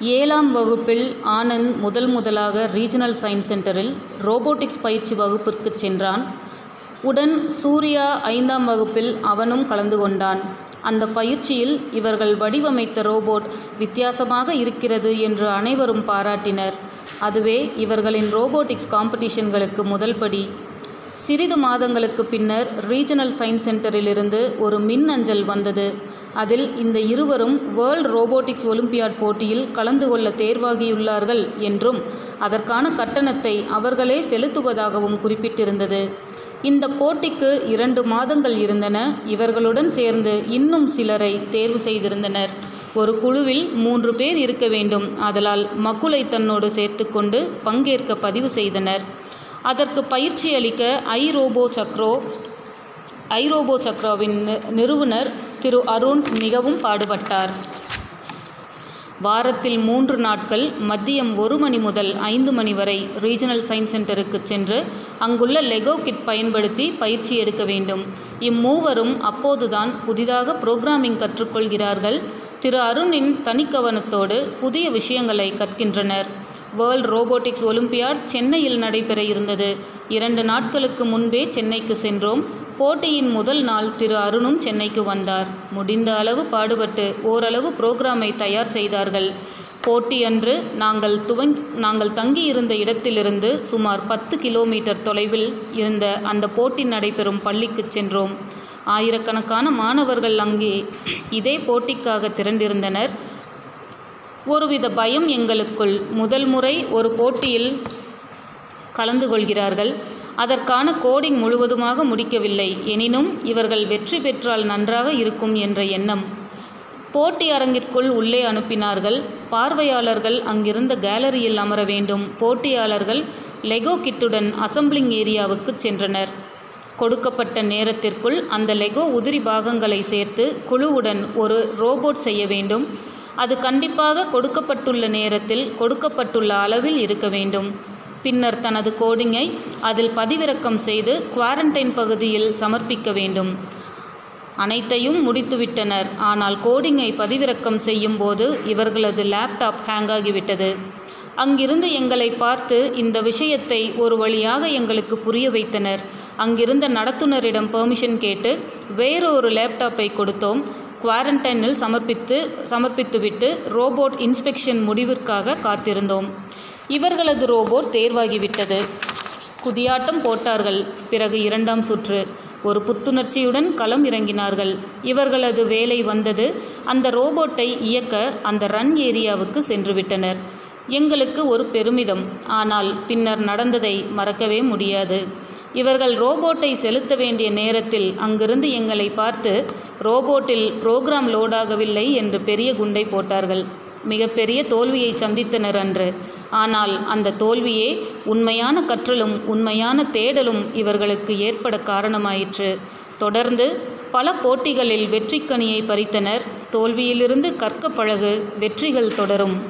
ஏழாம் வகுப்பில் ஆனந்த் முதல் முதலாக ரீஜனல் சயின்ஸ் சென்டரில் ரோபோட்டிக்ஸ் பயிற்சி வகுப்பிற்கு சென்றான். உடன் சூர்யா ஐந்தாம் வகுப்பில் அவனும் கலந்து கொண்டான். அந்த பயிற்சியில் இவர்கள் வடிவமைத்த ரோபோட் வித்தியாசமாக இருக்கிறது என்று அனைவரும் பாராட்டினர். அதுவே இவர்களின் ரோபோட்டிக்ஸ் காம்படிஷன்களுக்கு முதல் படி. சிறிது மாதங்களுக்கு பின்னர் ரீஜனல் சயின்ஸ் சென்டரிலிருந்து ஒரு மின் அஞ்சல் வந்தது. அதில் இந்த இருவரும் வேர்ல்ட் ரோபோட்டிக்ஸ் ஒலிம்பியாட் போட்டியில் கலந்து கொள்ள தேர்வாகியுள்ளார்கள் என்றும் அதற்கான கட்டணத்தை அவர்களே செலுத்துவதாகவும் குறிப்பிட்டிருந்தது. இந்த போட்டிக்கு இரண்டு மாதங்கள் இருந்தன. இவர்களுடன் சேர்ந்து இன்னும் சிலரை தேர்வு செய்திருந்தனர். ஒரு குழுவில் மூன்று பேர் இருக்க வேண்டும். அதலால் மக்குலை தன்னோடு சேர்த்துக்கொண்டு பங்கேற்க பதிவு செய்தனர். அதற்கு பயிற்சி அளிக்க சக்ரோ ஐரோபோ சக்ரோவின் நிறுவனர் திரு அருண் மிகவும் பாடுபட்டார். வாரத்தில் மூன்று நாட்கள் மதியம் ஒரு மணி முதல் ஐந்து மணி வரை ரீஜனல் சயின்ஸ் சென்டருக்கு சென்று அங்குள்ள லெகோ கிட் பயன்படுத்தி பயிற்சி எடுக்க வேண்டும். இம்மூவரும் அப்போதுதான் புதிதாக புரோகிராமிங் கற்றுக்கொள்கிறார்கள். திரு அருணின் தனிக்கவனத்தோடு புதிய விஷயங்களை கற்கின்றனர். வேர்ல்ட் ரோபோட்டிக்ஸ் ஒலிம்பியாட் சென்னையில் நடைபெற இருந்தது. இரண்டு நாட்களுக்கு முன்பே சென்னைக்கு சென்றோம். போட்டியின் முதல் நாள் திரு அருணும் சென்னைக்கு வந்தார். முடிந்த அளவு பாடுபட்டு ஓரளவு புரோகிராமை தயார் செய்தார்கள். போட்டி அன்று நாங்கள் துவங் நாங்கள் தங்கியிருந்த இடத்திலிருந்து சுமார் பத்து கிலோமீட்டர் தொலைவில் இருந்த அந்த போட்டி நடைபெறும் பள்ளிக்கு சென்றோம். ஆயிரக்கணக்கான மாணவர்கள் அங்கே இதே போட்டிக்காக திரண்டிருந்தனர். ஒருவித பயம் எங்களுக்குள். முதல் முறை ஒரு போட்டியில் கலந்து கொள்கிறார்கள். அதற்கான கோடிங் முழுவதுமாக முடிக்கவில்லை. எனினும் இவர்கள் வெற்றி பெற்றால் நன்றாக இருக்கும் என்ற எண்ணம். போட்டி அரங்கிற்குள் உள்ளே அனுப்பினார்கள். பார்வையாளர்கள் அங்கிருந்த கேலரியில் அமர வேண்டும். போட்டியாளர்கள் லெகோ கிட்டுடன் அசம்பிளிங் ஏரியாவுக்கு சென்றனர். கொடுக்கப்பட்ட நேரத்திற்குள் அந்த லெகோ உதிரி பாகங்களை சேர்த்து குழுவுடன் ஒரு ரோபோட் செய்ய வேண்டும். அது கண்டிப்பாக கொடுக்கப்பட்டுள்ள நேரத்தில் கொடுக்கப்பட்டுள்ள அளவில் இருக்க வேண்டும். பின்னர் தனது கோடிங்கை அதில் பதிவிறக்கம் செய்து குவாரண்டைன் பகுதியில் சமர்ப்பிக்க வேண்டும். அனைத்தையும் முடித்துவிட்டனர். ஆனால் கோடிங்கை பதிவிறக்கம் செய்யும் போது இவர்களது லேப்டாப் ஹேங் ஆகிவிட்டது அங்கிருந்து எங்களை பார்த்து இந்த விஷயத்தை ஒரு வழியாக எங்களுக்கு புரிய வைத்தனர். அங்கிருந்த நடத்துனரிடம் பெர்மிஷன் கேட்டு வேறொரு லேப்டாப்பை கொடுத்தோம். குவாரண்டைனில் சமர்ப்பித்து சமர்ப்பித்துவிட்டு ரோபோட் இன்ஸ்பெக்ஷன் முடிவிற்காக காத்திருந்தோம். இவர்களது ரோபோட் தேர்வாகிவிட்டது. குதியாட்டம் போட்டார்கள். பிறகு இரண்டாம் சுற்று. ஒரு புத்துணர்ச்சியுடன் களம் இறங்கினார்கள். இவர்களது வேலை வந்தது. அந்த ரோபோட்டை இயக்க அந்த ரன் ஏரியாவுக்கு சென்றுவிட்டனர். எங்களுக்கு ஒரு பெருமிதம். ஆனால் பின்னர் நடந்ததை மறக்கவே முடியாது. இவர்கள் ரோபோட்டை செலுத்த வேண்டிய நேரத்தில் அங்கிருந்து எங்களை பார்த்து ரோபோட்டில் புரோகிராம் லோடாகவில்லை என்று பெரிய குண்டை போட்டார்கள். மிகப்பெரிய தோல்வியை சந்தித்தனர் அன்று. ஆனால் அந்த தோல்வியே உண்மையான கற்றலும் உண்மையான தேடலும் இவர்களுக்கு ஏற்பட காரணமாயிற்று. தொடர்ந்து பல போட்டிகளில் வெற்றிக்கனியை பறித்தனர். தோல்வியிலிருந்து கற்க பழகு வெற்றிகள் தொடரும்.